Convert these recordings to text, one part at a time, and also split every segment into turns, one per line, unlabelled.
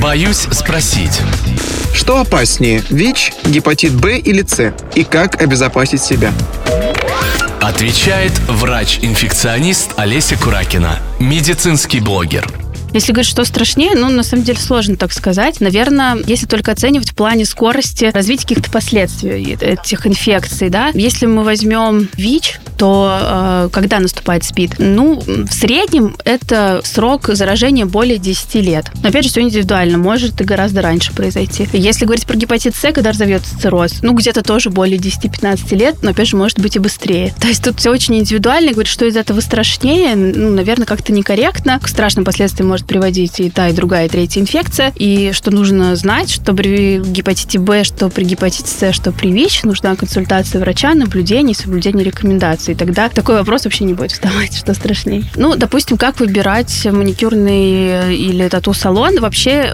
Боюсь спросить.
Что опаснее, ВИЧ, гепатит Б или С? И как обезопасить себя?
Отвечает врач-инфекционист Олеся Куракина, медицинский блогер.
Если говорить, что страшнее, ну, на самом деле, сложно так сказать. Наверное, если только оценивать в плане скорости развития каких-то последствий этих инфекций, да. Если мы возьмем ВИЧ, то э, когда наступает СПИД? Ну, в среднем это срок заражения более 10 лет. Но, опять же, все индивидуально, может и гораздо раньше произойти. Если говорить про гепатит С, когда разовьется цирроз, ну, где-то тоже более 10-15 лет, но, опять же, может быть и быстрее. То есть тут все очень индивидуально, говорит, что из этого страшнее, ну, наверное, как-то некорректно. К страшным последствиям может приводить и та, и другая, и третья инфекция. И что нужно знать, что при гепатите Б, что при гепатите С, что при ВИЧ, нужна консультация врача, наблюдение соблюдение рекомендаций. Тогда такой вопрос вообще не будет вставать, что страшнее. Ну, допустим, как выбирать маникюрный или тату-салон? Вообще,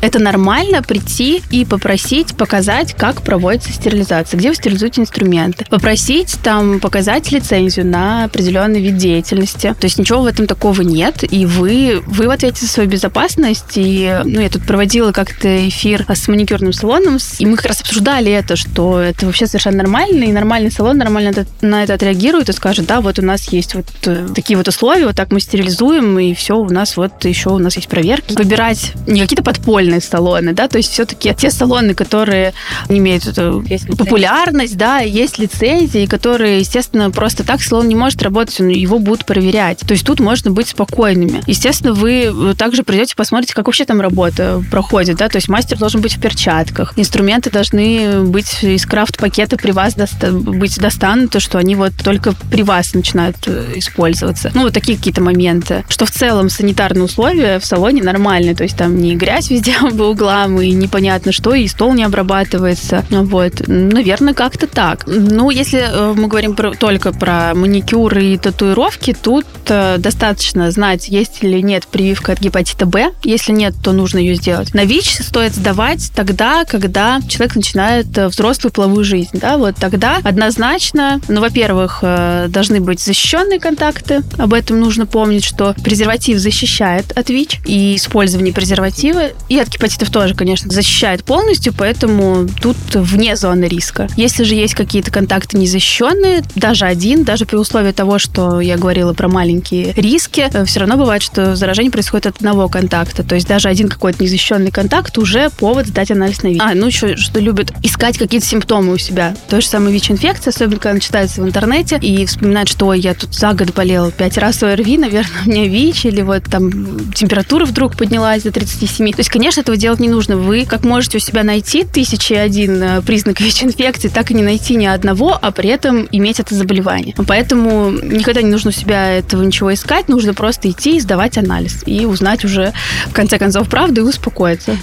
это нормально прийти и попросить показать, как проводится стерилизация, где вы стерилизуете инструменты. Попросить там показать лицензию на определенный вид деятельности. То есть ничего в этом такого нет, и вы, вы в ответе за свою безопасность. И ну, я тут проводила как-то эфир с маникюрным салоном, и мы как раз обсуждали это, что это вообще совершенно нормально, и нормальный салон нормально на это отреагирует и скажет, да, вот у нас есть вот э, такие вот условия, вот так мы стерилизуем, и все, у нас вот еще у нас есть проверки. Выбирать не какие-то подпольные салоны, да, то есть все-таки те салоны, которые имеют эту популярность, да, есть лицензии, которые, естественно, просто так салон не может работать, его будут проверять. То есть тут можно быть спокойными. Естественно, вы также придете, посмотрите, как вообще там работа проходит, да, то есть мастер должен быть в перчатках, инструменты должны быть из крафт-пакета при вас доста- быть достануты, что они вот только при вас начинают э, использоваться. Ну, вот такие какие-то моменты. Что в целом санитарные условия в салоне нормальные, то есть там не грязь везде по углам, и непонятно что, и стол не обрабатывается. Вот. Наверное, как-то так. Ну, если э, мы говорим про, только про маникюр и татуировки, тут э, достаточно знать, есть или нет прививка от гепатита Б. Если нет, то нужно ее сделать. На ВИЧ стоит сдавать тогда, когда человек начинает э, взрослую половую жизнь. Да? Вот тогда однозначно, ну, во-первых, э, должны быть защищенные контакты. Об этом нужно помнить, что презерватив защищает от ВИЧ, и использование презерватива, и от гепатитов тоже, конечно, защищает полностью, поэтому тут вне зоны риска. Если же есть какие-то контакты незащищенные, даже один, даже при условии того, что я говорила про маленькие риски, э, все равно бывает, что заражение происходит происходит от одного контакта. То есть даже один какой-то незащищенный контакт уже повод сдать анализ на ВИЧ. А, ну еще, что любят искать какие-то симптомы у себя. То же самое ВИЧ-инфекция, особенно когда она читается в интернете и вспоминать, что я тут за год болела пять раз ОРВИ, наверное, у меня ВИЧ, или вот там температура вдруг поднялась до 37. То есть, конечно, этого делать не нужно. Вы как можете у себя найти тысячи один э, признак ВИЧ-инфекции, так и не найти ни одного, а при этом иметь это заболевание. Поэтому никогда не нужно у себя этого ничего искать, нужно просто идти и сдавать анализ. И узнать уже, в конце концов, правду и успокоиться.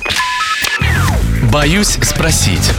Боюсь спросить.